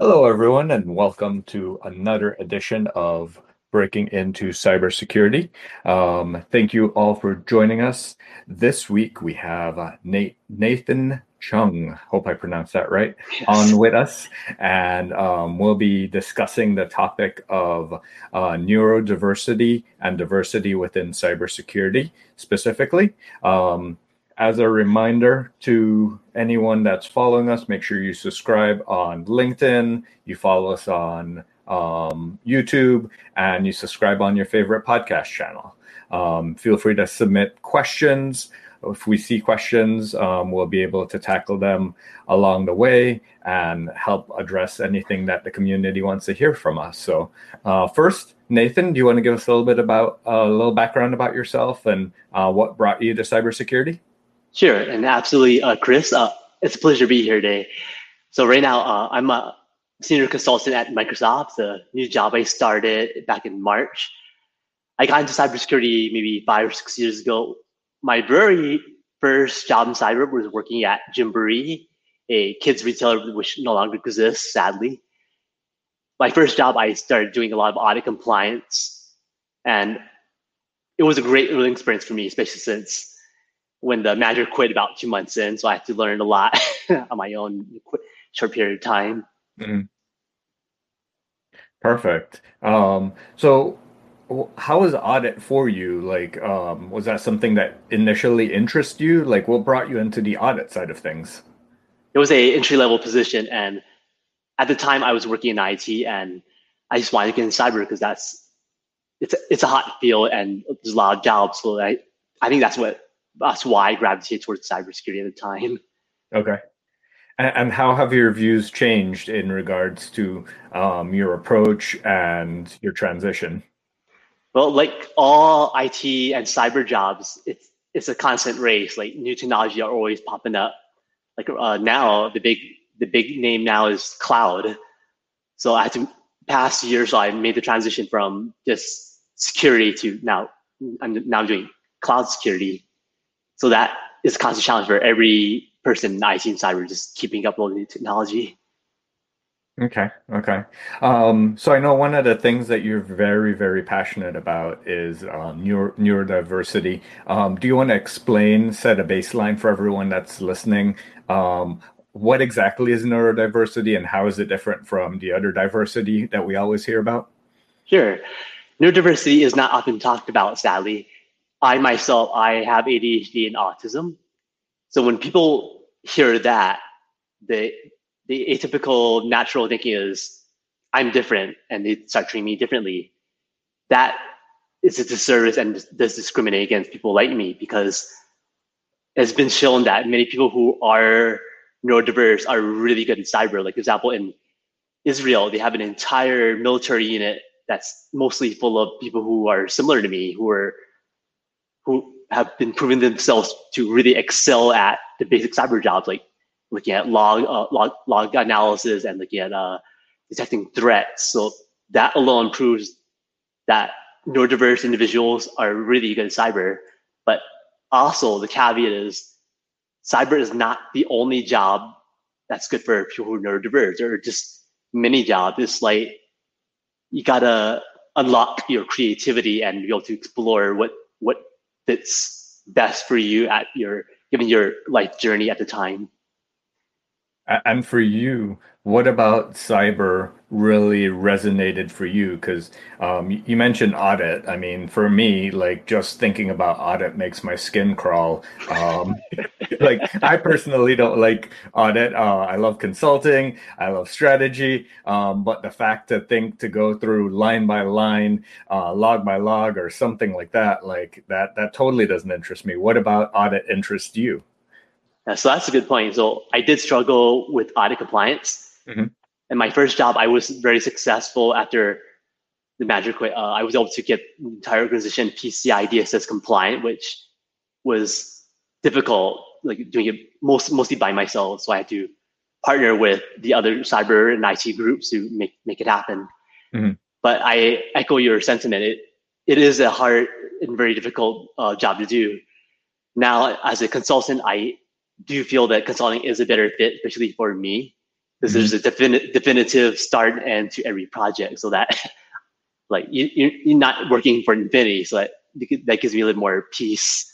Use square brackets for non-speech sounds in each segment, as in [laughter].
Hello, everyone, and welcome to another edition of Breaking into Cybersecurity. Um, thank you all for joining us. This week we have uh, Nate, Nathan Chung, hope I pronounced that right, yes. on with us. And um, we'll be discussing the topic of uh, neurodiversity and diversity within cybersecurity specifically. Um, as a reminder to anyone that's following us, make sure you subscribe on LinkedIn, you follow us on um, YouTube, and you subscribe on your favorite podcast channel. Um, feel free to submit questions. If we see questions, um, we'll be able to tackle them along the way and help address anything that the community wants to hear from us. So, uh, first, Nathan, do you want to give us a little bit about a little background about yourself and uh, what brought you to cybersecurity? Sure, and absolutely, uh, Chris. Uh, it's a pleasure to be here today. So right now, uh, I'm a senior consultant at Microsoft, the new job I started back in March. I got into cybersecurity maybe five or six years ago. My very first job in cyber was working at Gymboree, a kids retailer which no longer exists, sadly. My first job, I started doing a lot of audit compliance, and it was a great learning experience for me, especially since when the manager quit about two months in, so I had to learn a lot [laughs] on my own short period of time. Mm-hmm. Perfect. Um, so how was audit for you? Like, um, was that something that initially interested you? Like, what brought you into the audit side of things? It was a entry level position, and at the time I was working in IT, and I just wanted to get in cyber because that's it's it's a hot field and there's a lot of jobs. So I I think that's what that's why I gravitated towards cybersecurity at the time. Okay. And how have your views changed in regards to um, your approach and your transition? Well, like all IT and cyber jobs, it's it's a constant race. Like new technology are always popping up. Like uh, now, the big the big name now is cloud. So I had to past year, so I made the transition from just security to now I'm now doing cloud security. So that is a constant challenge for every person in IT and cyber, just keeping up with new technology. Okay. Okay. Um, so I know one of the things that you're very, very passionate about is um, neuro, neurodiversity. Um, do you want to explain, set a baseline for everyone that's listening? Um, what exactly is neurodiversity and how is it different from the other diversity that we always hear about? Sure. Neurodiversity is not often talked about, sadly. I myself, I have ADHD and autism. So when people hear that, the the atypical natural thinking is, I'm different, and they start treating me differently. That is a disservice and does discriminate against people like me because it's been shown that many people who are neurodiverse are really good in cyber. Like, example, in Israel, they have an entire military unit that's mostly full of people who are similar to me, who are who have been proving themselves to really excel at the basic cyber jobs, like looking at log uh, log, log analysis and looking at uh, detecting threats. So that alone proves that neurodiverse individuals are really good at cyber. But also the caveat is cyber is not the only job that's good for people who are neurodiverse. There are just many jobs. It's like you gotta unlock your creativity and be able to explore what what fits best for you at your given your life journey at the time. And for you, what about cyber really resonated for you? Because um, you mentioned audit. I mean, for me, like just thinking about audit makes my skin crawl. Um, [laughs] like I personally don't like audit. Uh, I love consulting. I love strategy. Um, but the fact to think to go through line by line, uh, log by log, or something like that, like that, that totally doesn't interest me. What about audit interests you? Yeah, so that's a good point. So I did struggle with audit compliance. Mm-hmm. And my first job, I was very successful after the magic. Uh, I was able to get the entire organization PCI DSS compliant, which was difficult, like doing it most, mostly by myself. So I had to partner with the other cyber and IT groups to make, make it happen. Mm-hmm. But I echo your sentiment. It, it is a hard and very difficult uh, job to do. Now, as a consultant, I do you feel that consulting is a better fit, especially for me, because there's a defini- definitive start and end to every project so that [laughs] like you, you're not working for infinity so that that gives me a little more peace.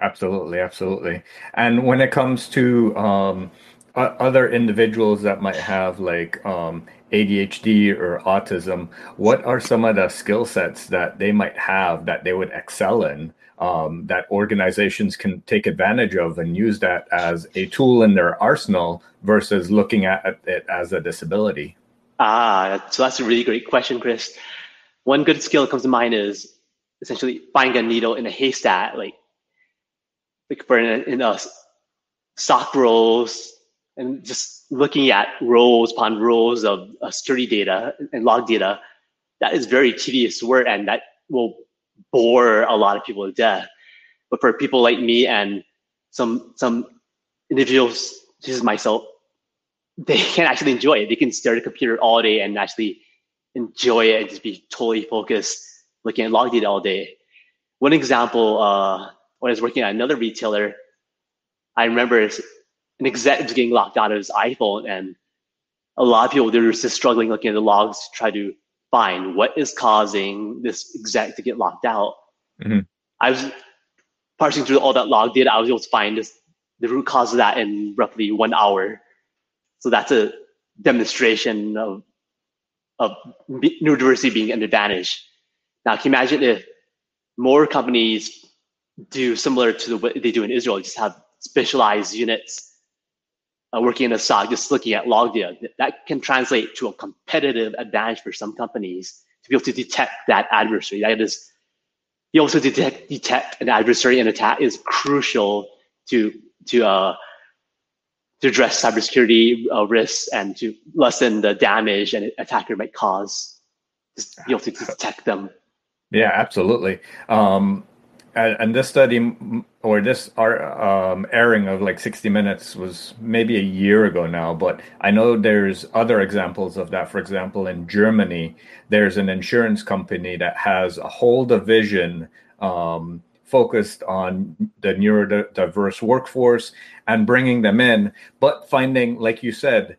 Absolutely absolutely. And when it comes to um, other individuals that might have like um, ADHD or autism, what are some of the skill sets that they might have that they would excel in um, that organizations can take advantage of and use that as a tool in their arsenal versus looking at it as a disability? Ah, so that's a really great question, Chris. One good skill that comes to mind is essentially finding a needle in a haystack, like like for in a, in a stock rolls and just looking at rows upon rows of uh, study data and log data. That is very tedious work, and that will bore a lot of people to death. But for people like me and some some individuals, as myself, they [laughs] can actually enjoy it. They can stare at a computer all day and actually enjoy it and just be totally focused looking at log data all day. One example, uh, when I was working at another retailer, I remember an exec was getting locked out of his iPhone, and a lot of people they were just struggling looking at the logs to try to find what is causing this exec to get locked out. Mm-hmm. I was parsing through all that log data. I was able to find this, the root cause of that in roughly one hour. So that's a demonstration of of neurodiversity being an advantage. Now, can you imagine if more companies do similar to the, what they do in Israel, just have specialized units uh, working in a SOC, just looking at log data, that can translate to a competitive advantage for some companies to be able to detect that adversary. That is, be able to detect, detect an adversary and attack is crucial to to uh, to address cybersecurity uh, risks and to lessen the damage an attacker might cause. Just be able to detect them. Yeah, absolutely. Um, and this study or this um, airing of like 60 minutes was maybe a year ago now but i know there's other examples of that. For example in germany there's an insurance company that has a whole division um, focused on the neurodiverse workforce and bringing them in but finding like you said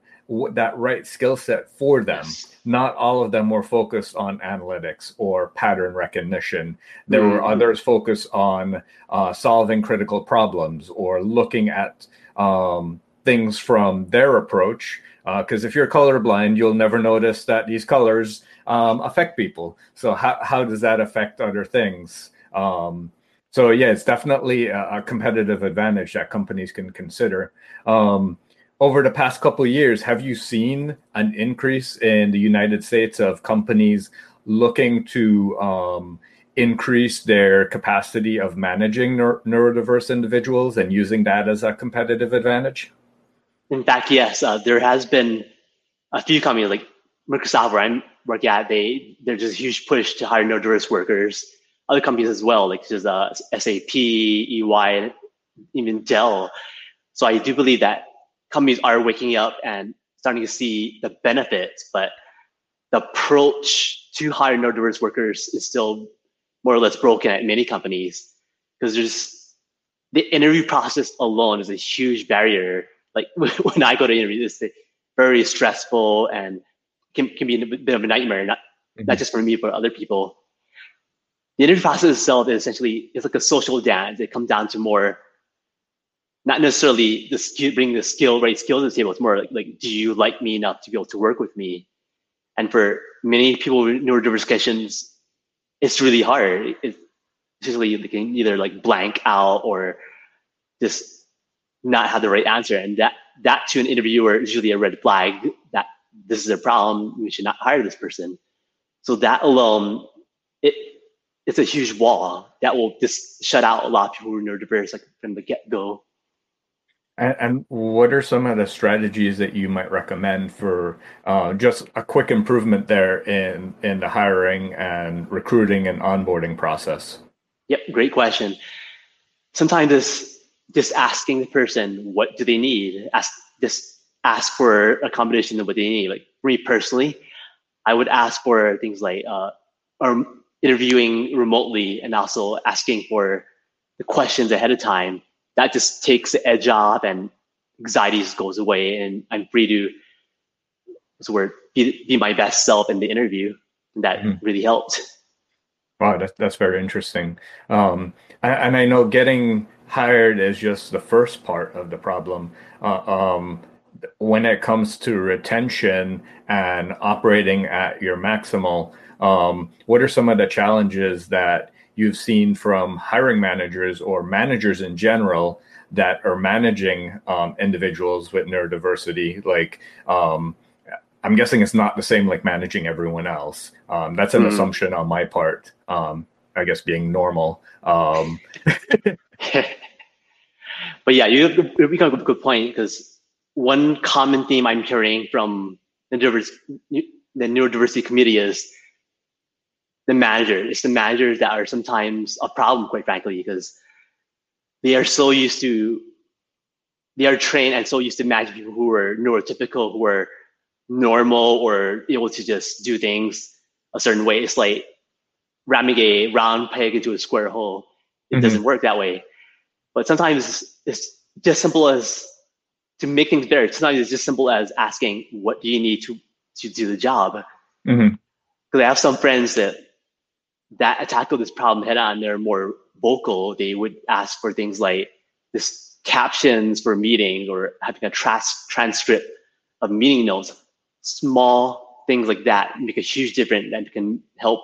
that right skill set for them yes not all of them were focused on analytics or pattern recognition. There mm-hmm. were others focused on uh, solving critical problems or looking at um, things from their approach. Because uh, if you're colorblind, you'll never notice that these colors um, affect people. So how how does that affect other things? Um, so yeah, it's definitely a, a, competitive advantage that companies can consider. Um, over the past couple years, have you seen an increase in the United States of companies looking to um, increase their capacity of managing neuro- neurodiverse individuals and using that as a competitive advantage? In fact, yes. Uh, there has been a few companies like Microsoft, where I'm working at. They there's just a huge push to hire neurodiverse workers. Other companies as well, like just uh, SAP, EY, even Dell. So I do believe that companies are waking up and starting to see the benefits, but the approach to hire neurodiverse workers is still more or less broken at many companies because there's the interview process alone is a huge barrier. Like [laughs] when I go to interview, it's very stressful and can, can be a bit of a nightmare, not, mm-hmm. not just for me, but other people. The interview process itself is essentially, it's like a social dance. It comes down to more not necessarily the skill, bring the skill, right skills to the table. It's more like, like, do you like me enough to be able to work with me? And for many people with neurodiverse it's really hard. It's usually they can either like blank out or just not have the right answer. And that, that to an interviewer is usually a red flag that this is a problem. We should not hire this person. So that alone, it, it's a huge wall that will just shut out a lot of people who are neurodiverse like from the get go. And, and, what are some of the strategies that you might recommend for uh, just a quick improvement there in in the hiring and recruiting and onboarding process? Yep, great question. Sometimes this just asking the person what do they need, ask just ask for a combination of what they need. Like me personally, I would ask for things like uh, or interviewing remotely and also asking for the questions ahead of time that just takes the edge off and anxieties goes away and I'm free to what's the word be, be my best self in the interview. And that mm-hmm. really helped. Wow, that's that's very interesting. Um, and, and, I know getting hired is just the first part of the problem. Uh, um, when it comes to retention and operating at your maximal, um, what are some of the challenges that you've seen from hiring managers or managers in general that are managing um, individuals with neurodiversity? Like, um, I'm guessing it's not the same like managing everyone else. Um, that's an mm. assumption on my part. Um, I guess being normal. Um, [laughs] but yeah, you you make a good point because one common theme I'm hearing from the neurodiversity, the neurodiversity community is the managers. It's the managers that are sometimes a problem, quite frankly, because they are so used to they are trained and so used to manage people who are neurotypical, who are normal or able to just do things a certain way. It's like ramming a round peg into a square hole. It mm-hmm. doesn't work that way. But sometimes it's just simple as to make things better. Sometimes it's just simple as asking, "What do you need to to do the job?" Because mm-hmm. I have some friends that that tackle this problem head on. They're more vocal. They would ask for things like this captions for meetings or having a trans- transcript of meeting notes small things like that make a huge difference and can help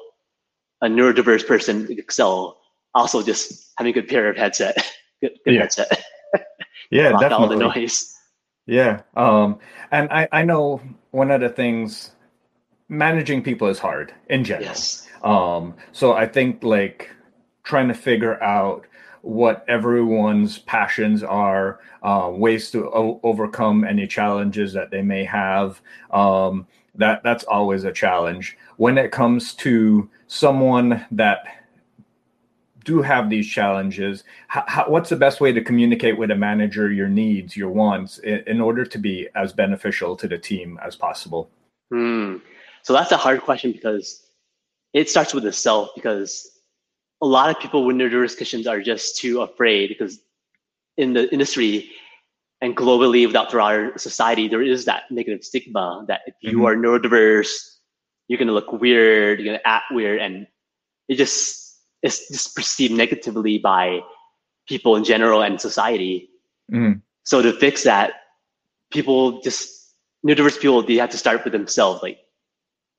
a neurodiverse person excel. Also, just having a good pair of headset, [laughs] good, good yeah. headset. [laughs] yeah, definitely. all the noise. Yeah, um, and I I know one of the things managing people is hard in general. Yes. Um, so I think like trying to figure out what everyone's passions are, uh, ways to o- overcome any challenges that they may have. Um, that that's always a challenge. When it comes to someone that do have these challenges, how, what's the best way to communicate with a manager your needs, your wants, in, in order to be as beneficial to the team as possible? Hmm. So that's a hard question because it starts with the self because a lot of people with neurodiverse are just too afraid because in the industry and globally without throughout our society, there is that negative stigma that if you mm-hmm. are neurodiverse, you're gonna look weird, you're gonna act weird, and it just it's just perceived negatively by people in general and society. Mm-hmm. So to fix that, people just neurodiverse people they have to start with themselves. Like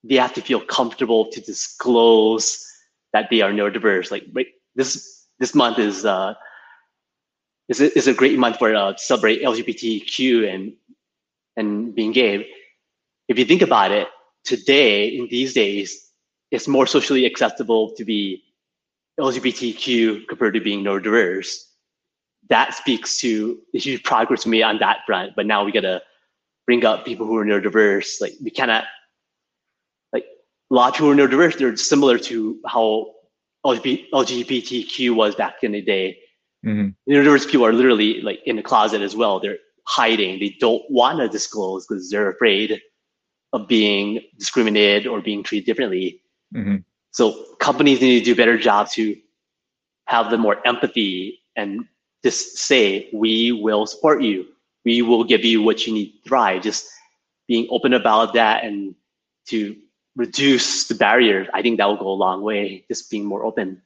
they have to feel comfortable to disclose that they are neurodiverse. Like right, this this month is uh, is a, is a great month for uh, celebrate LGBTQ and and being gay. If you think about it, today in these days, it's more socially acceptable to be LGBTQ compared to being neurodiverse. That speaks to a huge progress made on that front. But now we gotta bring up people who are neurodiverse. Like we cannot a lot of people are neurodiverse. They're similar to how LGBTQ was back in the day. Mm-hmm. Neurodiverse people are literally like in the closet as well. They're hiding. They don't want to disclose because they're afraid of being discriminated or being treated differently. Mm-hmm. So companies need to do a better job to have the more empathy and just say, we will support you. We will give you what you need to thrive. Just being open about that and to reduce the barrier, I think that will go a long way, just being more open.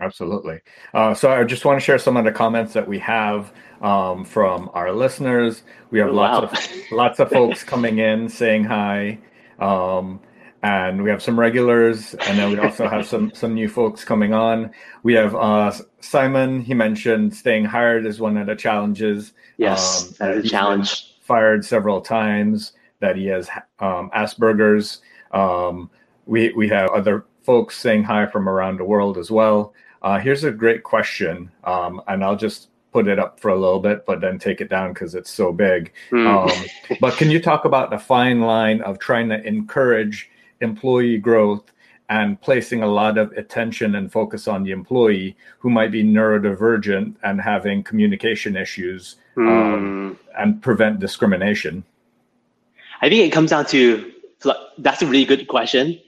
Absolutely. Uh, so I just want to share some of the comments that we have um, from our listeners. We have oh, lots wow. of [laughs] lots of folks coming in saying hi, um, and we have some regulars, and then we also have some some new folks coming on. We have uh, Simon. He mentioned staying hired is one of the challenges. Yes, um, that is a challenge. Fired several times. That he has um, Asperger's. Um, we we have other folks saying hi from around the world as well. Uh, here's a great question, um, and I'll just put it up for a little bit, but then take it down because it's so big. Mm. Um, but can you talk about the fine line of trying to encourage employee growth and placing a lot of attention and focus on the employee who might be neurodivergent and having communication issues mm. um, and prevent discrimination? I think it comes down to so that's a really good question.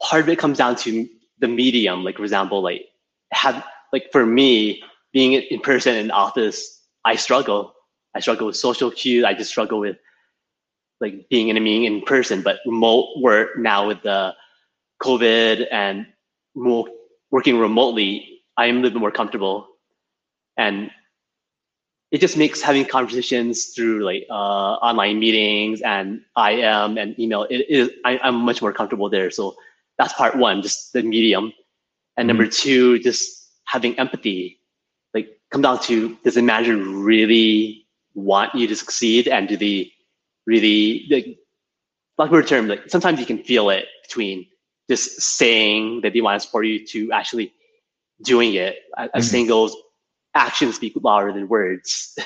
Part of it comes down to the medium. Like for example, like have like for me being in person in office, I struggle. I struggle with social cues. I just struggle with like being in a meeting in person, but remote work now with the COVID and more working remotely, I am a little bit more comfortable. And it just makes having conversations through like uh, online meetings and IM and email. It is I, am much more comfortable there. So that's part one, just the medium. And mm-hmm. number two, just having empathy. Like come down to does the manager really want you to succeed, and do they really like like we term like sometimes you can feel it between just saying that they want to support you to actually doing it. As mm-hmm. saying goes, actions speak louder than words.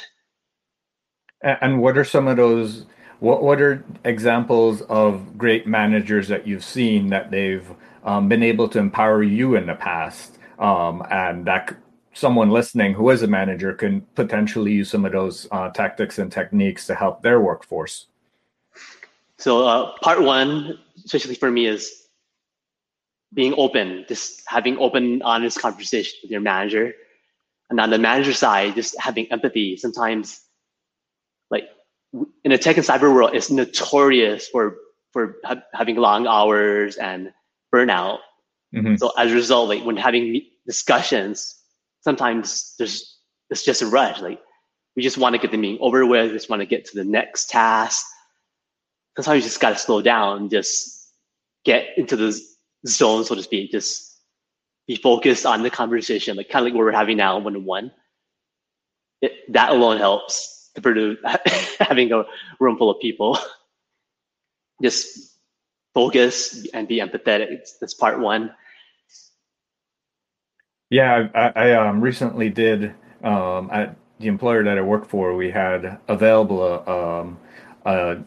and what are some of those? What what are examples of great managers that you've seen that they've um, been able to empower you in the past, um, and that someone listening who is a manager can potentially use some of those uh, tactics and techniques to help their workforce. So uh, part one, especially for me, is being open, just having open, honest conversation with your manager. And on the manager side, just having empathy. Sometimes, like in a tech and cyber world, it's notorious for for ha- having long hours and burnout. Mm-hmm. So as a result, like when having discussions, sometimes there's it's just a rush. Like we just want to get the meeting over with. We just want to get to the next task. Sometimes you just got to slow down and just get into the zone, so to speak. Just be focused on the conversation, like kind of like what we're having now, one to one. That alone helps compared to [laughs] having a room full of people. Just focus and be empathetic. That's part one. Yeah, I, I um, recently did um, at the employer that I work for. We had available a, um, a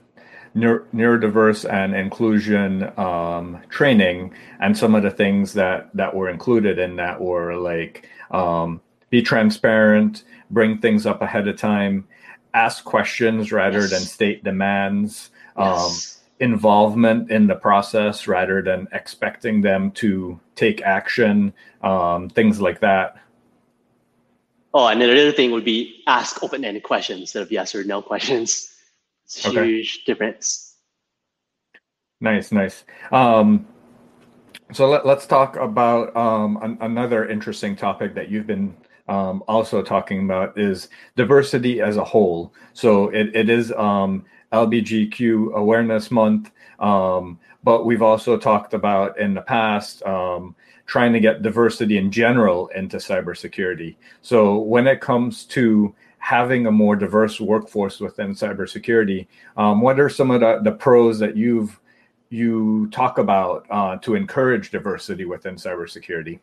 neurodiverse and inclusion um, training, and some of the things that that were included in that were like um, be transparent, bring things up ahead of time, ask questions rather yes. than state demands. Um. Involvement in the process rather than expecting them to take action, um, things like that. Oh, and then another thing would be ask open-ended questions instead of yes or no questions. It's a okay. huge difference. Nice, nice. Um, so let, us talk about um, an, another interesting topic that you've been um, also talking about is diversity as a whole. So it, it is um, LBGQ Awareness Month, um, but we've also talked about in the past um, trying to get diversity in general into cybersecurity. So when it comes to having a more diverse workforce within cybersecurity. Um, what are some of the, the pros that you've you talk about uh, to encourage diversity within cybersecurity?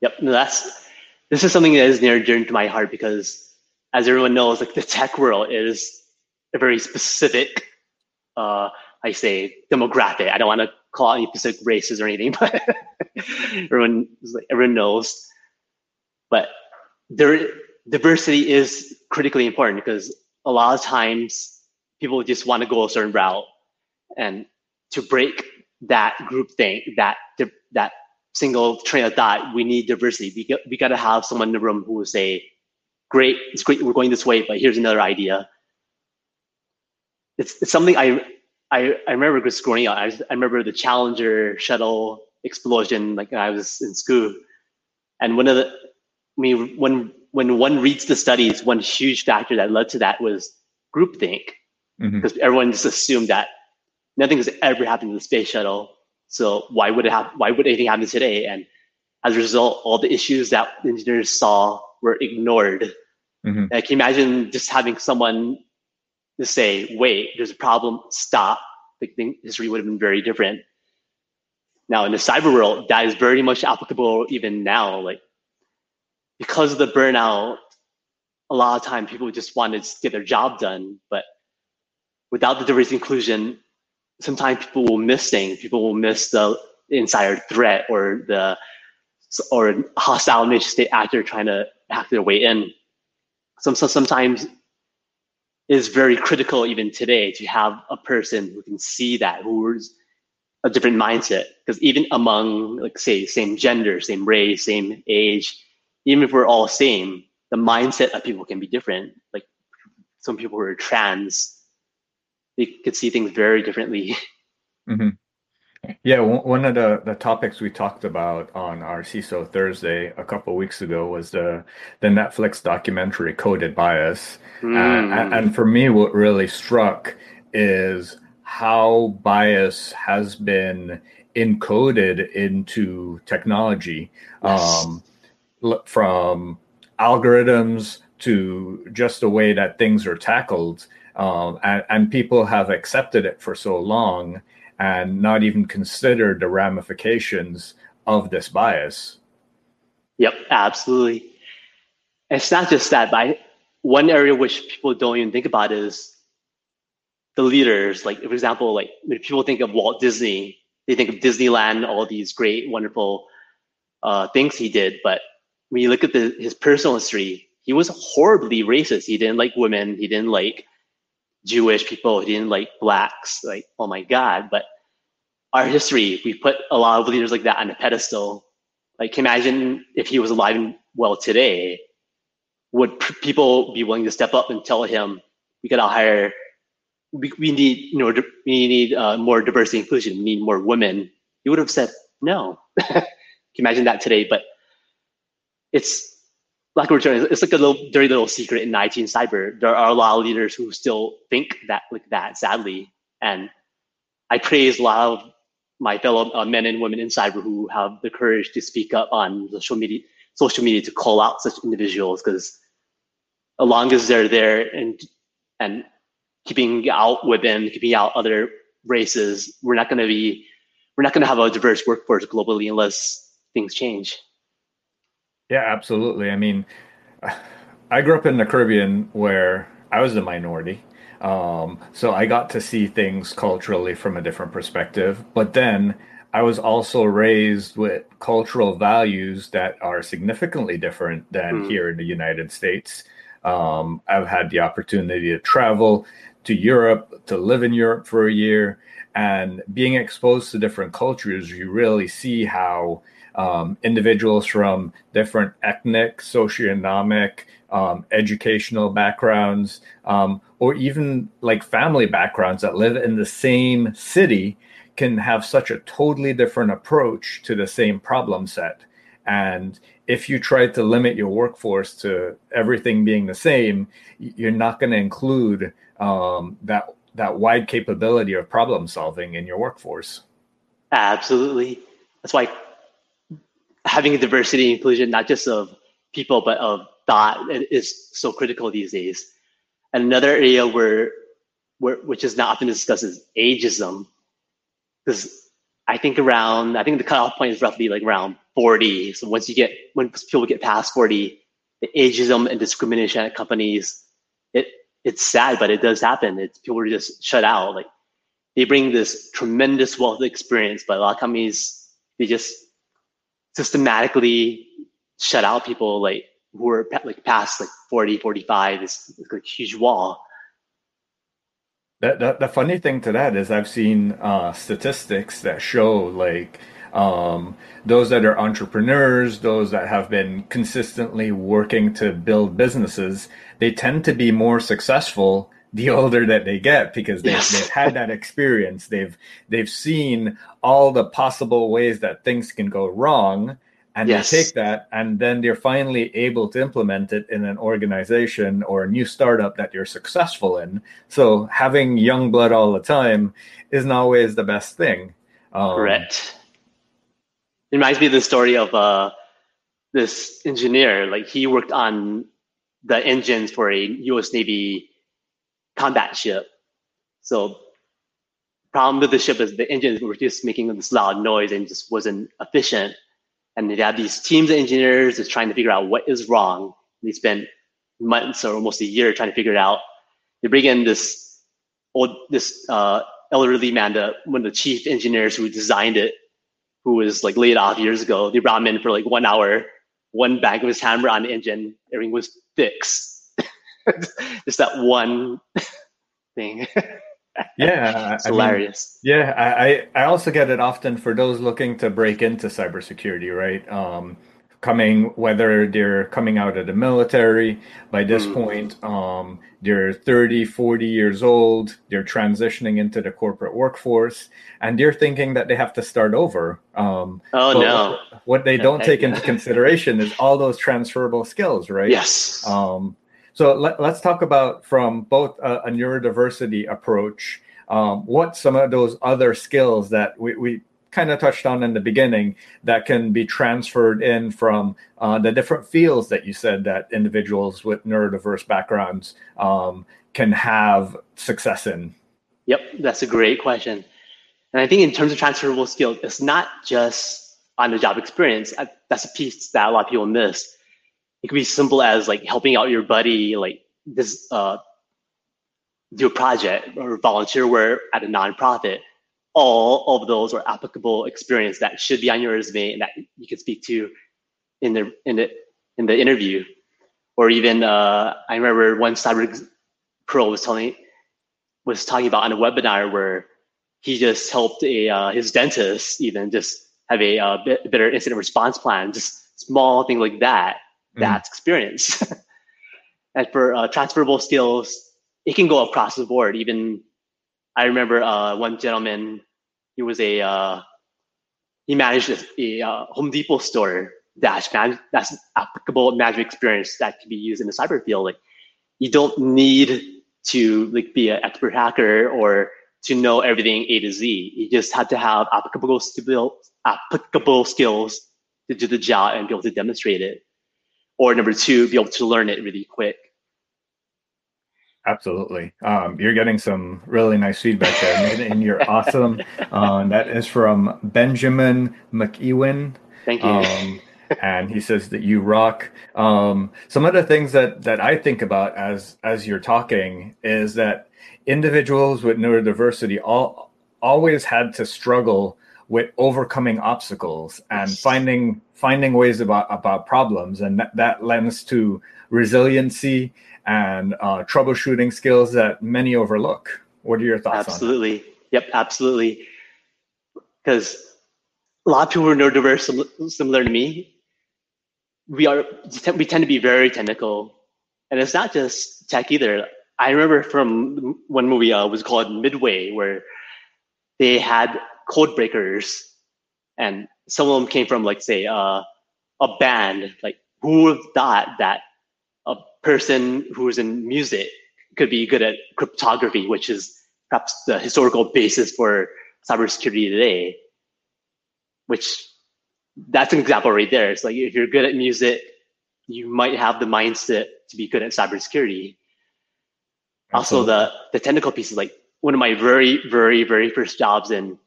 Yep, no, that's this is something that is near dear to my heart because, as everyone knows, like the tech world is a very specific, uh, I say, demographic. I don't want to call any specific races or anything, [laughs] but everyone everyone knows. But there diversity is critically important because a lot of times people just want to go a certain route and to break that groupthink that that single train of thought we need diversity. We, got, we got to have someone in the room who will say great it's great we're going this way but here's another idea. It's, it's something i i, I remember just growing up I, I remember the challenger shuttle explosion like i was in school. And one of the I mean, when when one reads the studies, one huge factor that led to that was groupthink, because mm-hmm. everyone just assumed that nothing has ever happened to the space shuttle. So why would it have? Why would anything happen today? And as a result, all the issues that engineers saw were ignored. Mm-hmm. can imagine just having someone to say, "Wait, there's a problem. Stop." I think history would have been very different. Now in the cyber world, that is very much applicable even now. Like because of the burnout, a lot of time people just want to get their job done. But without the diversity inclusion, sometimes people will miss things. People will miss the insider threat or the or hostile nation state actor trying to hack their way in. So sometimes is very critical even today to have a person who can see that who's a different mindset because even among like say same gender same race same age even if we're all the same, the mindset of people can be different. Like some people who are trans, they could see things very differently. Mm-hmm. Yeah, one of the, the topics we talked about on our CISO Thursday a couple weeks ago was the the Netflix documentary Coded Bias, mm. and, and for me, what really struck is how bias has been encoded into technology, yes. um, from algorithms to just the way that things are tackled. Um, and, and, people have accepted it for so long and not even considered the ramifications of this bias. Yep, absolutely. It's not just that, but one area which people don't even think about is the leaders. Like, for example, like when people think of Walt Disney, they think of Disneyland, all these great, wonderful uh, things he did. But when you look at the, his personal history, he was horribly racist. He didn't like women. He didn't like Jewish people. He didn't like blacks. Like, oh my God. But our history, we put a lot of leaders like that on a pedestal. Like, imagine if he was alive and well today, would people be willing to step up and tell him, we gotta hire, we, we need, you know, we need uh, more diversity inclusion, we need more women. He would have said no. [laughs] Can imagine that today? But it's like we're it's like a little dirty little secret in IT and cyber. There are a lot of leaders who still think that like that, sadly. And I praise a lot of my fellow uh, men and women in cyber who have the courage to speak up on social media, social media to call out such individuals because as long as they're there and and keeping out women, keeping out other races, we're not going to be, we're not going to have a diverse workforce globally unless things change. Yeah, absolutely. I mean, I grew up in the Caribbean where I was a minority. Um, so I got to see things culturally from a different perspective. But then I was also raised with cultural values that are significantly different than mm. here in the United States. Um, I've had the opportunity to travel to Europe, to live in Europe for a year, and being exposed to different cultures, you really see how um, individuals from different ethnic, socioeconomic, um, educational backgrounds, um, or even like family backgrounds that live in the same city can have such a totally different approach to the same problem set. And if you try to limit your workforce to everything being the same, you're not going to include um, that that wide capability of problem solving in your workforce. Absolutely. That's why having diversity inclusion, not just of people, but of thought is so critical these days. And another area where, where which is not often discussed is ageism. Because I think around, I think the cutoff point is roughly like around 40. So once you get, when people get past 40, the ageism and discrimination at companies, it it's sad, but it does happen. It's people are just shut out. Like they bring this tremendous wealth of experience, but a lot of companies they just systematically shut out people like who are like past like 40 45 is like huge wall. That, that, the funny thing to that is i've seen uh, statistics that show like um, those that are entrepreneurs those that have been consistently working to build businesses they tend to be more successful the older that they get because they, yes. they've had that experience. They've they've seen all the possible ways that things can go wrong and yes. they take that and then they're finally able to implement it in an organization or a new startup that you're successful in. So having young blood all the time isn't always the best thing. Um, correct. It reminds me of the story of uh, this engineer. Like he worked on the engines for a us navy combat ship so problem with the ship is the engines were just making this loud noise and just wasn't efficient and they have these teams of engineers that's trying to figure out what is wrong. They spend months or almost a year trying to figure it out. They bring in this old, this uh, elderly man, the, one of the chief engineers who designed it, who was like laid off years ago. They brought him in for like one hour, one bang of his hammer on the engine, everything was fixed. [laughs] Just that one thing. yeah, [laughs] it's I hilarious. Mean, yeah, I I also get it often for those looking to break into cybersecurity, right? Um, coming whether they're coming out of the military by this mm. point um, they're 30 40 years old they're transitioning into the corporate workforce and they're thinking that they have to start over um, oh no what, what they [laughs] don't take into consideration is all those transferable skills right yes um, so let, us talk about from both a, a neurodiversity approach um, what some of those other skills that we, we kind of touched on in the beginning that can be transferred in from uh, the different fields that you said that individuals with neurodiverse backgrounds um, can have success in? Yep, that's a great question. And I think in terms of transferable skills, it's not just on the job experience. That's a piece that a lot of people miss. It could be simple as like helping out your buddy, like this, uh, do a project or volunteer work at a nonprofit. All of those are applicable experience that should be on your resume and that you can speak to in the in the in the interview. Or even uh, i remember one cyber pro was telling was talking about on a webinar where he just helped a uh, his dentist even just have a uh, better incident response plan just small thing like that mm. that's experience [laughs] and for uh, transferable skills it can go across the board even I remember uh, one gentleman. He was a uh, he managed a, a uh, Home Depot store dash man. That's applicable management experience that can be used in the cyber field. Like you don't need to like be an expert hacker or to know everything A to Z. You just have to have applicable applicable skills to do the job and be able to demonstrate it. Or number two, be able to learn it really quick. Absolutely. Um, you're getting some really nice feedback there, and you're awesome. Uh, that is from Benjamin McEwen. Thank you. Um, and he says that you rock. Um, some of the things that that I think about as as you're talking is that individuals with neurodiversity all always had to struggle with overcoming obstacles and finding finding ways about about problems, and that, that lends to resiliency and uh, troubleshooting skills that many overlook. What are your thoughts absolutely. Yep, absolutely. Because a lot of people who are neurodiverse, similar to me, we are we tend to be very technical, and it's not just tech either. I remember from one movie uh, was called Midway, where they had code breakers, and some of them came from like say uh, a band. Like who would have thought that a person who's in music could be good at cryptography, which is perhaps the historical basis for cybersecurity today. Which that's an example right there. It's like if you're good at music, you might have the mindset to be good at cybersecurity. Also, the the technical piece is like one of my very, very, very first jobs in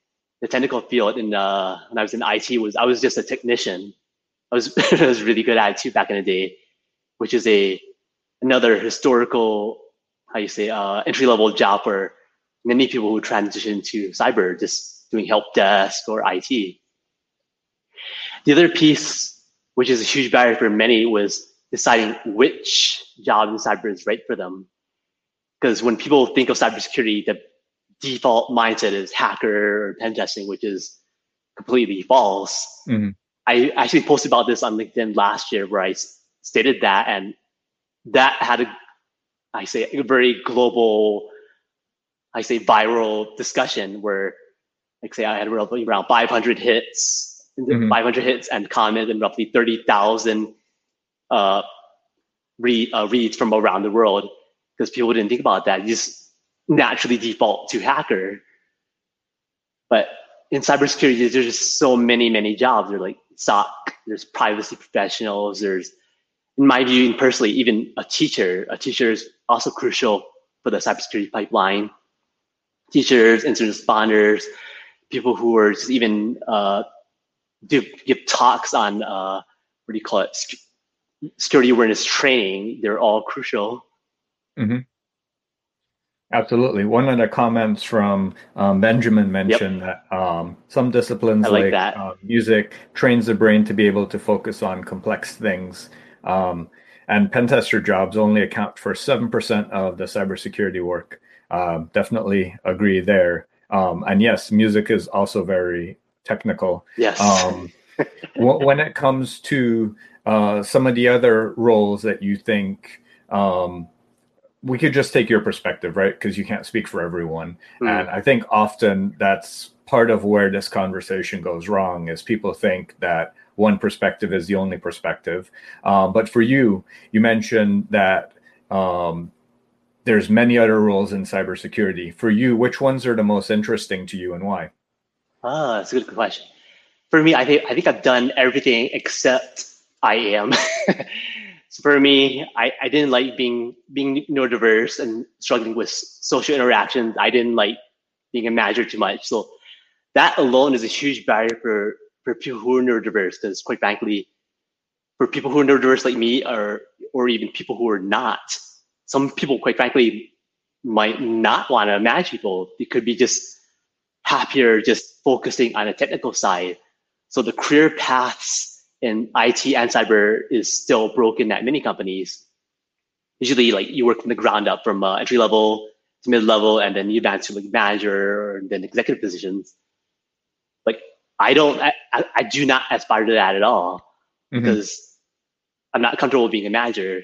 the technical field in uh, when I was in IT was I was just a technician. I was [laughs] I was really good at it back in the day, which is a another historical, how you say, uh, entry level job for many people who transition to cyber, just doing help desk or IT. The other piece, which is a huge barrier for many, was deciding which job in cyber is right for them. Because when people think of cybersecurity, the default mindset is hacker or pen testing, which is completely false. Mm-hmm. I actually posted about this on LinkedIn last year where I stated that, and that had a, I say, a very global, I say, viral discussion where, like, say, I had roughly around 500 hits, mm-hmm. 500 hits and comments, and roughly 30,000 uh, read, uh, reads from around the world because people didn't think about that. You just naturally default to hacker. But in cybersecurity, there's just so many, many jobs. There's like SOC, there's privacy professionals, there's in my view, and personally, even a teacher, a teacher is also crucial for the cybersecurity pipeline. Teachers, incident responders, people who are just even uh, do give talks on uh, what do you call it, security awareness training. They're all crucial. Mm-hmm. Absolutely. One of the comments from um, Benjamin mentioned yep. that um, some disciplines like, like uh, music trains the brain to be able to focus on complex things um, and pen tester jobs only account for 7% of the cybersecurity work. Um, definitely agree there. Um, and yes, music is also very technical. Yes. Um, [laughs] when it comes to uh, some of the other roles that you think um, we could just take your perspective, right? Because you can't speak for everyone. Mm. And I think often that's part of where this conversation goes wrong is people think that one perspective is the only perspective. Um, but for you, you mentioned that um, there's many other roles in cybersecurity. For you, which ones are the most interesting to you and why? Ah, that's a good question. For me, I think I think I've done everything except IAM. [laughs] So for me, I, I didn't like being being neurodiverse and struggling with social interactions. I didn't like being a manager too much. So that alone is a huge barrier for, for people who are neurodiverse because quite frankly, for people who are neurodiverse like me or or even people who are not, some people quite frankly might not want to manage people. They could be just happier just focusing on a technical side. So the career paths in IT and cyber is still broken at many companies. Usually, like you work from the ground up from uh, entry level to mid level, and then you advance to like manager and then executive positions. Like I don't, I, I do not aspire to that at all mm-hmm. because I'm not comfortable being a manager.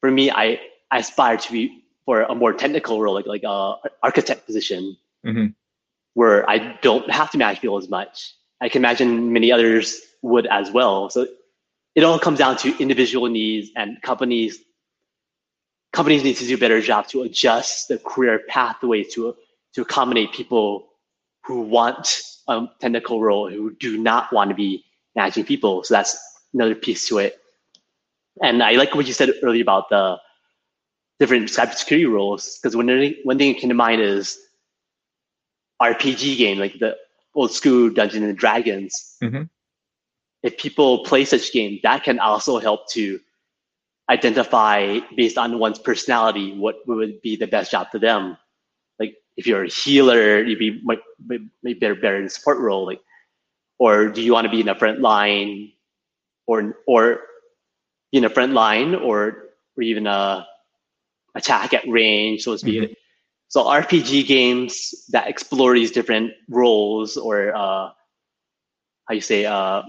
For me, I, I aspire to be for a more technical role, like like a architect position, mm-hmm. where I don't have to manage people as much. I can imagine many others would as well. So it all comes down to individual needs and companies companies need to do a better job to adjust the career pathway to to accommodate people who want a technical role who do not want to be managing people. So that's another piece to it. And I like what you said earlier about the different cybersecurity roles because one one thing that came to mind is RPG game like the old school Dungeons and Dragons. Mm-hmm if people play such game, that can also help to identify based on one's personality what would be the best job for them. Like if you're a healer, you'd be might, might better better in support role. Like, or do you want to be in the front line, or or in the front line, or or even a attack at range, so to speak. Mm-hmm. So RPG games that explore these different roles, or uh, how you say, uh,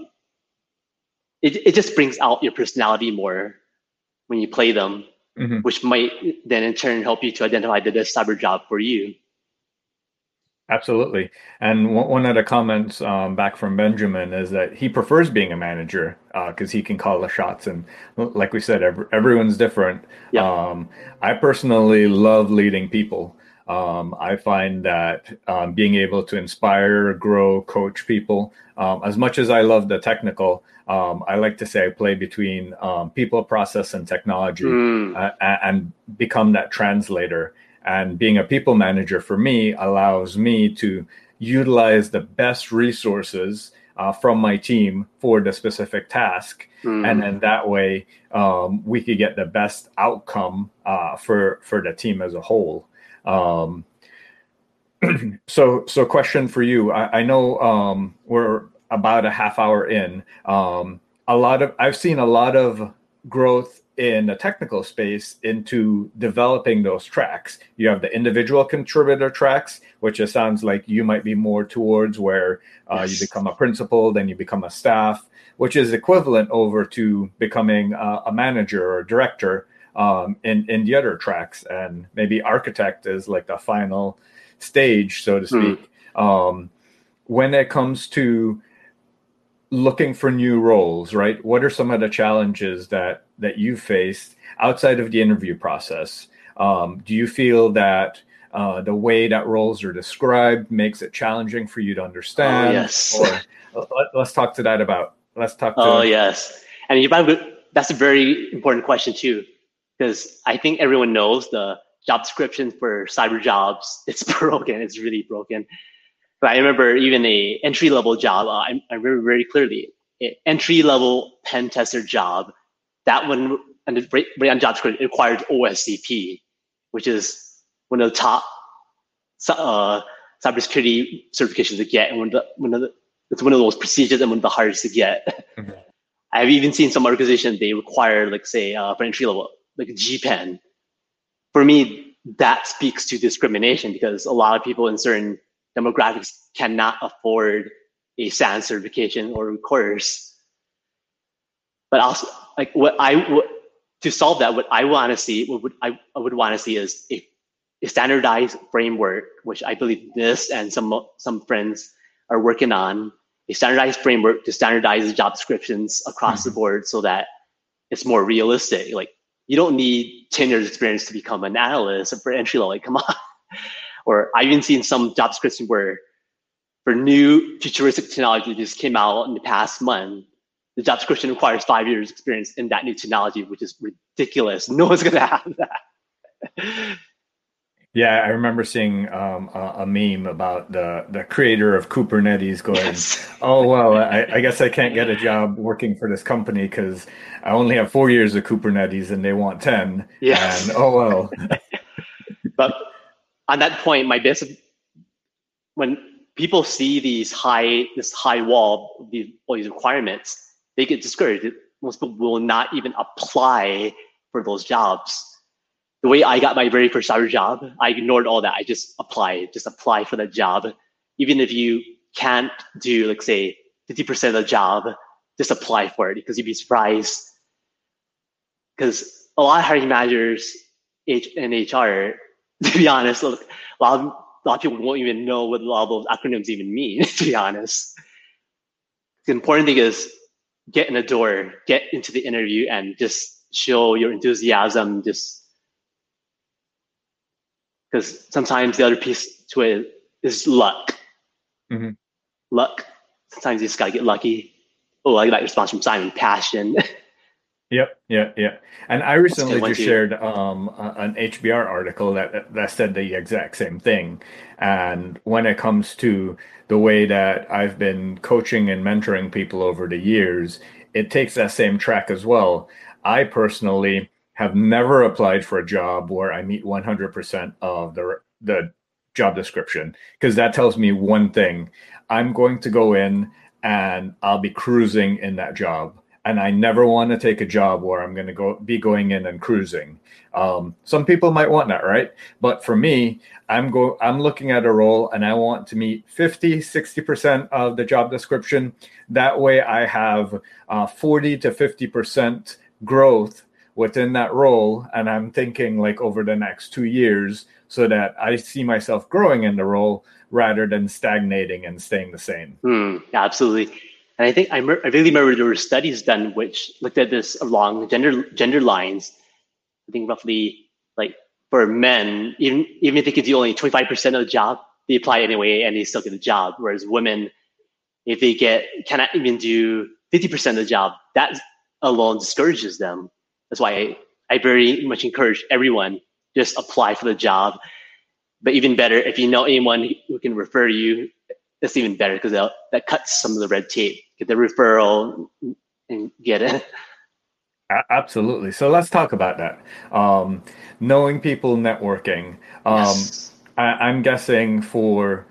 it, it just brings out your personality more when you play them, mm-hmm. which might then in turn help you to identify the best cyber job for you. Absolutely. And one of the comments um, back from Benjamin is that he prefers being a manager because uh, he can call the shots. And like we said, every, everyone's different. Yep. Um, I personally love leading people. Um, I find that um, being able to inspire, grow, coach people, um, as much as I love the technical, um, I like to say I play between um, people, process, and technology mm. uh, and become that translator. And being a people manager for me allows me to utilize the best resources uh, from my team for the specific task. Mm. And then that way um, we could get the best outcome uh, for, for the team as a whole. Um, [clears throat] so, so question for you. I, I know um, we're about a half hour in. Um, a lot of I've seen a lot of growth in the technical space into developing those tracks. You have the individual contributor tracks, which it sounds like you might be more towards where uh, yes. you become a principal, then you become a staff, which is equivalent over to becoming a, a manager or director um, in in the other tracks, and maybe architect is like the final stage, so to hmm. speak. Mm. Um, when it comes to looking for new roles, right? What are some of the challenges that that you faced outside of the interview process? Um, do you feel that uh, the way that roles are described makes it challenging for you to understand? Oh, yes. Or let, us talk to that about. Let's talk. To oh yes, and you probably that's a very important question too because I think everyone knows the job description for cyber jobs. [laughs] It's broken. It's really broken. But I remember even a entry level job. Uh, I, I remember very clearly entry level pen tester job. That one and right, right on job description required OSCP, which is one of the top uh, cybersecurity certifications to get, and one of the, one of the it's one of the most prestigious and one of the hardest to get. Mm-hmm. [laughs] I've even seen some organizations they require, like say, uh, for entry level, like GPEN. For me, that speaks to discrimination because a lot of people in certain demographics cannot afford a SANS certification or a course. But also, like what I what, to solve that, what I want to see, what would, I, I would want to see is a, a standardized framework, which I believe this and some some friends are working on a standardized framework to standardize the job descriptions across mm-hmm. the board so that it's more realistic. Like you don't need 10 years experience to become an analyst for entry level. Like, come on. [laughs] or I've even seen some job descriptions where for new futuristic technology that just came out in the past month, the job description requires five years experience in that new technology, which is ridiculous. [laughs] No one's gonna have that. Yeah, I remember seeing um, a, a, meme about the the creator of Kubernetes going, yes. "Oh well, I, I, guess I can't get a job working for this company because I only have four years of Kubernetes and they want ten. Yes. And oh well." [laughs] but on that point, my best when people see these high this high wall, these all these requirements, they get discouraged. Most people will not even apply for those jobs the way I got my very first cyber job, I ignored all that. I just applied, just apply for the job. Even if you can't do, like say, 50% of the job, just apply for it because you'd be surprised. Because a lot of hiring managers in HR, [laughs] to be honest, a lot of, a lot of people won't even know what a lot of those acronyms even mean, [laughs] to be honest. The important thing is get in the door, get into the interview and just show your enthusiasm, just because sometimes the other piece to it is luck. Mm-hmm. Luck. Sometimes you just gotta get lucky. Oh, I got that response from Simon. Passion. [laughs] Yep, yeah, yeah. And I recently just shared um, an HBR article that that said the exact same thing. And when it comes to the way that I've been coaching and mentoring people over the years, it takes that same track as well. I personally have never applied for a job where I meet 100% of the the job description because that tells me one thing. I'm going to go in and I'll be cruising in that job. And I never want to take a job where I'm going to go be going in and cruising. Um, some people might want that, right? But for me, I'm go I'm looking at a role and I want to meet 50, 60% of the job description. That way I have uh, 40 to 50% growth within that role and i'm thinking like over the next two years so that i see myself growing in the role rather than stagnating and staying the same. Mm, absolutely. And i think I, I really remember there were studies done which looked at this along gender gender lines. I think roughly like for men even even if they could do only 25% of the job they apply anyway and they still get a job whereas women if they get cannot even do 50% of the job that alone discourages them that's why I, I very much encourage everyone just apply for the job. But even better, if you know anyone who can refer you, that's even better because that cuts some of the red tape. Get the referral and get it. [laughs] Absolutely. So let's talk about that. Um, knowing people, networking. Um, yes. I, am guessing for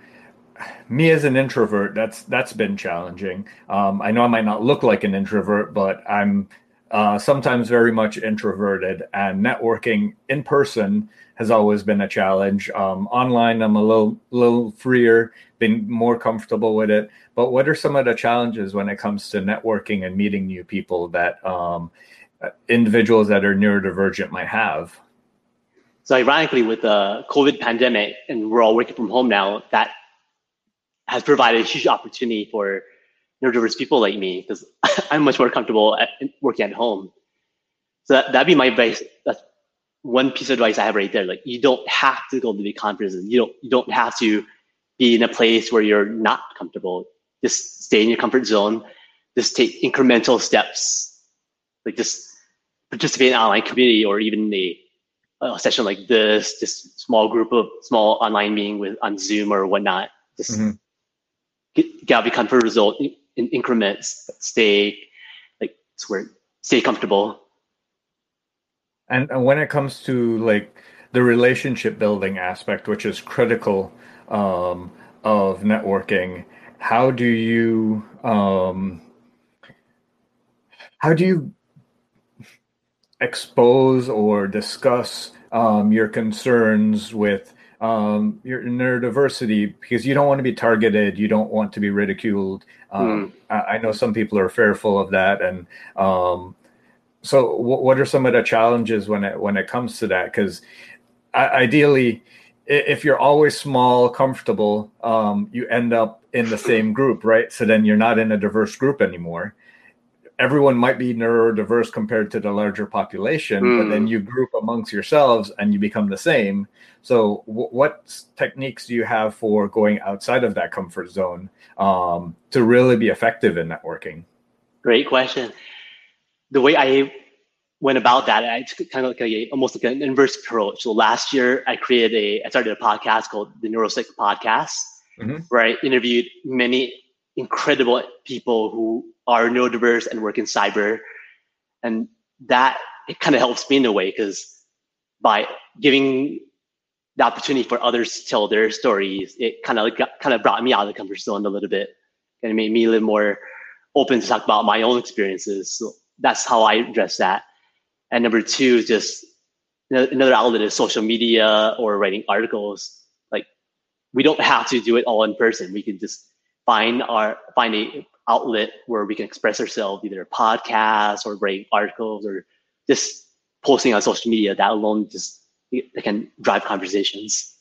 me as an introvert, that's that's been challenging. Um, I know I might not look like an introvert, but I'm uh, sometimes very much introverted, and networking in person has always been a challenge. Um, online, I'm a little little freer, been more comfortable with it. But what are some of the challenges when it comes to networking and meeting new people that um, individuals that are neurodivergent might have? So, ironically, with the COVID pandemic, and we're all working from home now, that has provided a huge opportunity for neurodiverse people like me because [laughs] I'm much more comfortable at, working at home. So that, that'd be my advice. That's one piece of advice I have right there. Like you don't have to go to the conferences. You don't you don't have to be in a place where you're not comfortable. Just stay in your comfort zone. Just take incremental steps. Like just participate in an online community or even a, a session like this, just small group of small online meeting with on Zoom or whatnot. Just mm-hmm. get, get out of your comfort zone in increments, stay like where stay comfortable. And, and when it comes to like the relationship building aspect, which is critical um, of networking, how do you um, how do you expose or discuss um, your concerns with um, your neurodiversity because you don't want to be targeted, you don't want to be ridiculed. Um, mm. I, I, know some people are fearful of that, and um, so w- what are some of the challenges when it when it comes to that? Because ideally, if you're always small, comfortable, um, you end up in the same group, right? So then you're not in a diverse group anymore everyone might be neurodiverse compared to the larger population, mm. but then hmm. you group amongst yourselves and you become the same. So, w- what techniques do you have for going outside of that comfort zone um, to really be effective in networking? Great question. The way I went about that, I took kind of like a almost like an inverse approach. So last year, I created a, I started a podcast called the Neurosick Podcast, mm-hmm. where I interviewed many incredible people who are neurodiverse and work in cyber. And that it kind of helps me in a way because by giving the opportunity for others to tell their stories, it kind of kind of brought me out of the comfort zone a little bit and it made me a little more open to talk about my own experiences. So that's how I address that. And number two, just another outlet is social media or writing articles. Like we don't have to do it all in person. We can just find our find a outlet where we can express ourselves, either a podcast or write articles or just posting on social media. That alone just it can drive conversations.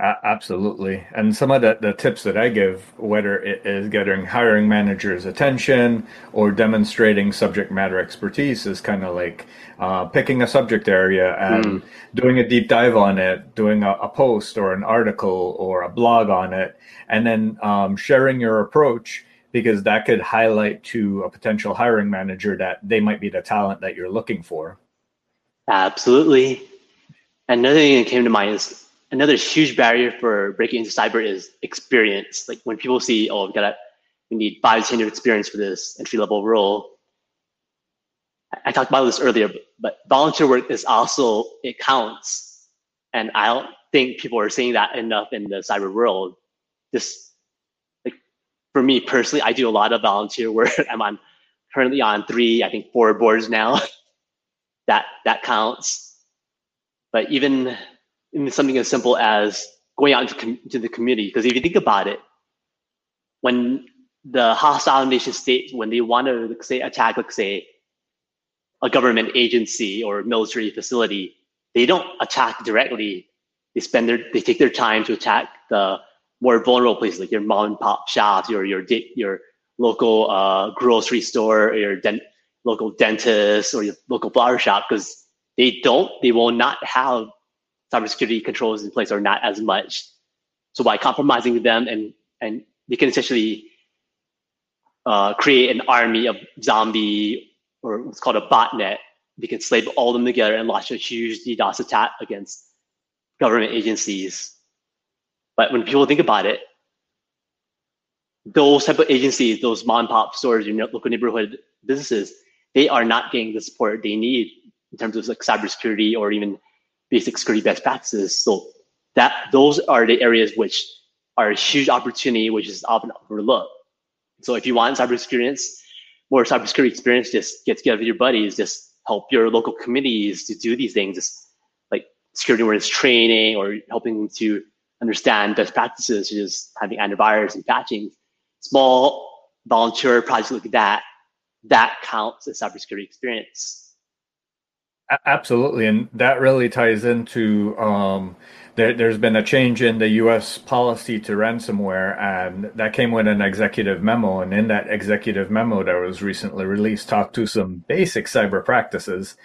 Uh, absolutely. And some of the, the tips that I give, whether it is getting hiring managers' attention or demonstrating subject matter expertise, is kind of like uh, picking a subject area and mm. doing a deep dive on it, doing a, a, post or an article or a blog on it, and then um, sharing your approach because that could highlight to a potential hiring manager that they might be the talent that you're looking for. Absolutely. Another thing that came to mind is another huge barrier for breaking into cyber is experience. Like when people see, oh, we got we need five to ten years experience for this entry level role. I talked about this earlier, but volunteer work is also it counts, and I don't think people are saying that enough in the cyber world. Just for me personally, I do a lot of volunteer work. [laughs] I'm on currently on three, I think four boards now. [laughs] that that counts. But even in something as simple as going out into, com- into the community. Because if you think about it, when the hostile nation states, when they want to say attack, let's say, a government agency or military facility, they don't attack directly. They spend their, they take their time to attack the more vulnerable places like your mom and pop shops, your your your local uh, grocery store, or your den- local dentist, or your local flower shop, because they don't, they will not have cybersecurity controls in place or not as much. So by compromising them and and they can essentially uh, create an army of zombie or what's called a botnet. They can slave all of them together and launch a huge DDoS attack against government agencies. But when people think about it, those type of agencies, those mom and pop stores, your local neighborhood businesses, they are not getting the support they need in terms of like cybersecurity or even basic security best practices. So that those are the areas which are a huge opportunity, which is often overlooked. So if you want cyber experience, more cybersecurity experience, just get together with your buddies, just help your local communities to do these things, just like security awareness training or helping to understand best practices, such as having antivirus and patching. Small volunteer projects like that, that counts as cybersecurity experience. Absolutely, and that really ties into um, there, has been a change in the U.S. policy to ransomware, and that came with an executive memo. And in that executive memo that was recently released, talked to some basic cyber practices,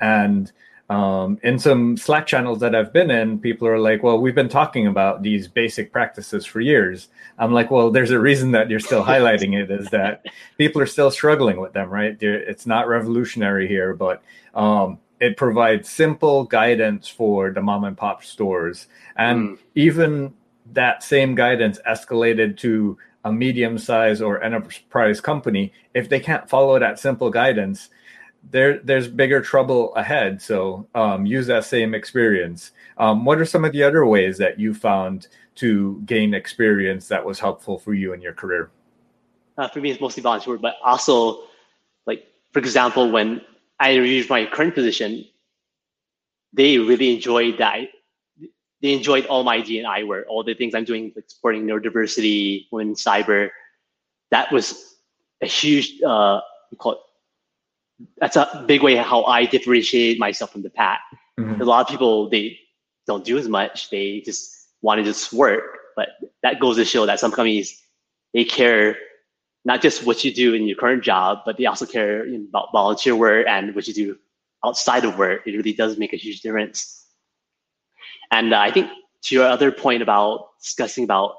and um, in some Slack channels that I've been in, people are like, "Well, we've been talking about these basic practices for years." I'm like, "Well, there's a reason that you're still highlighting it. Is that [laughs] people are still struggling with them, right? It's not revolutionary here, but." Um, it provides simple guidance for the mom and pop stores and mm. even that same guidance escalated to a medium size or enterprise company if they can't follow that simple guidance there there's bigger trouble ahead so um, use that same experience um, what are some of the other ways that you found to gain experience that was helpful for you in your career uh, for me it's mostly volunteer but also like for example when I reached my current position, they really enjoyed that. they enjoyed all my D&I work, all the things I'm doing, like supporting neurodiversity, women cyber. That was a huge, uh, call it, that's a big way how I differentiate myself from the pack. Mm-hmm. A lot of people they don't do as much; they just want to just work. But that goes to show that some companies they care not just what you do in your current job, but they also care about volunteer work and what you do outside of work. It really does make a huge difference. And uh, I think to your other point about discussing about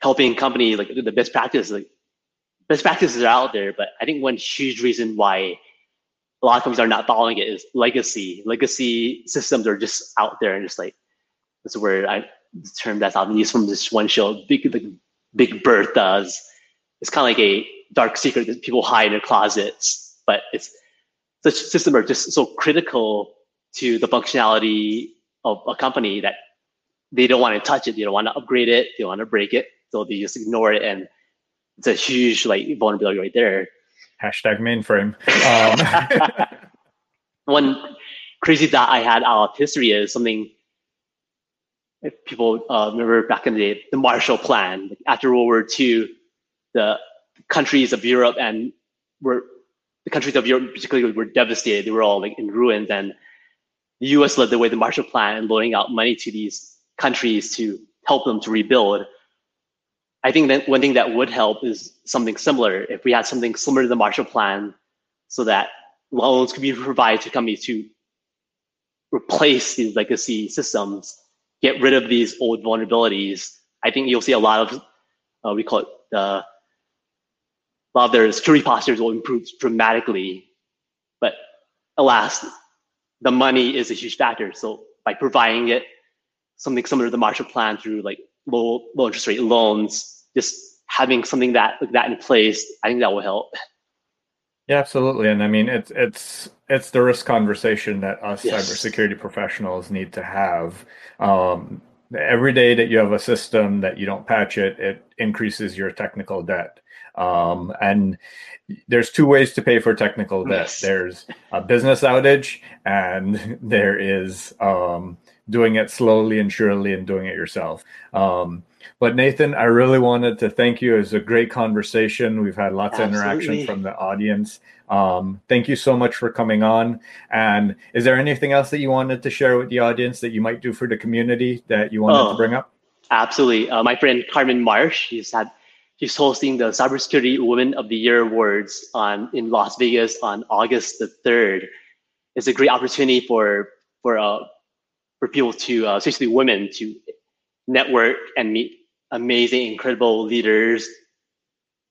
helping companies like the best practice, like best practices are out there, but I think one huge reason why a lot of companies are not following it is legacy. Legacy systems are just out there and just like that's where I the term that's often used from this one show, Big Big Bertha's. It's kind of like a dark secret that people hide in their closets, but it's such systems are just so critical to the functionality of a company that they don't want to touch it, they don't want to upgrade it, they don't want to break it, so they just ignore it, and it's a huge like vulnerability right there. Hashtag mainframe. [laughs] Um. [laughs] One crazy thought I had out of history is something if people uh, remember back in the day, the Marshall Plan. After World War II, the countries of Europe and were the countries of Europe particularly were devastated. They were all like in ruins, and the U.S. led the way the Marshall Plan and loaning out money to these countries to help them to rebuild. I think that one thing that would help is something similar. If we had something similar to the Marshall Plan, so that loans could be provided to companies to replace these legacy systems, get rid of these old vulnerabilities. I think you'll see a lot of uh, we call it the a lot of their security postures will improve dramatically. But alas, the money is a huge factor. So by providing it something similar to the Marshall Plan through like low low interest rate loans, just having something that like that in place, I think that will help. Yeah, absolutely. And I mean, it's it's it's the risk conversation that us yes. cybersecurity professionals need to have. Um, every day that you have a system that you don't patch it, it increases your technical debt. Um, and there's two ways to pay for technical debt. Yes. There's a business outage, and [laughs] there is um, doing it slowly and surely and doing it yourself. Um, but Nathan, I really wanted to thank you. It was a great conversation. We've had lots Absolutely. of interaction from the audience. Um, thank you so much for coming on. And is there anything else that you wanted to share with the audience that you might do for the community that you wanted oh, to bring up? Absolutely. Uh, my friend Carmen Marsh, she's had she's hosting the Cybersecurity Women of the Year Awards on in Las Vegas on August the third. It's a great opportunity for for uh, for people to, uh, especially women, to network and meet amazing, incredible leaders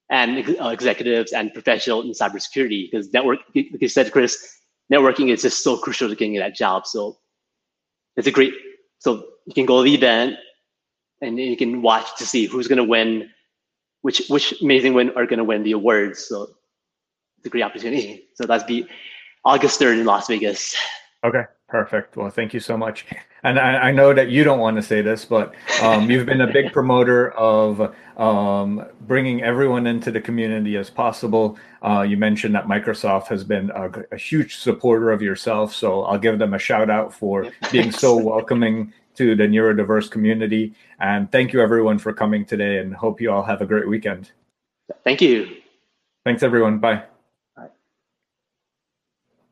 and uh, executives and professionals in cybersecurity. Because network, like you said, Chris, networking is just so crucial to getting that job. So it's a great. So you can go to the event and you can watch to see who's going to win, which which amazing women are going to win the awards. So it's a great opportunity. So that's the August third in Las Vegas. Okay. Perfect. Well, thank you so much. And I, I know that you don't want to say this, but um, you've been a big promoter of um, bringing everyone into the community as possible. Uh, you mentioned that Microsoft has been a, a, huge supporter of yourself, so I'll give them a shout out for [laughs] being so welcoming to the neurodiverse community. And thank you, everyone, for coming today, and hope you all have a great weekend. Thank you. Thanks, everyone. Bye.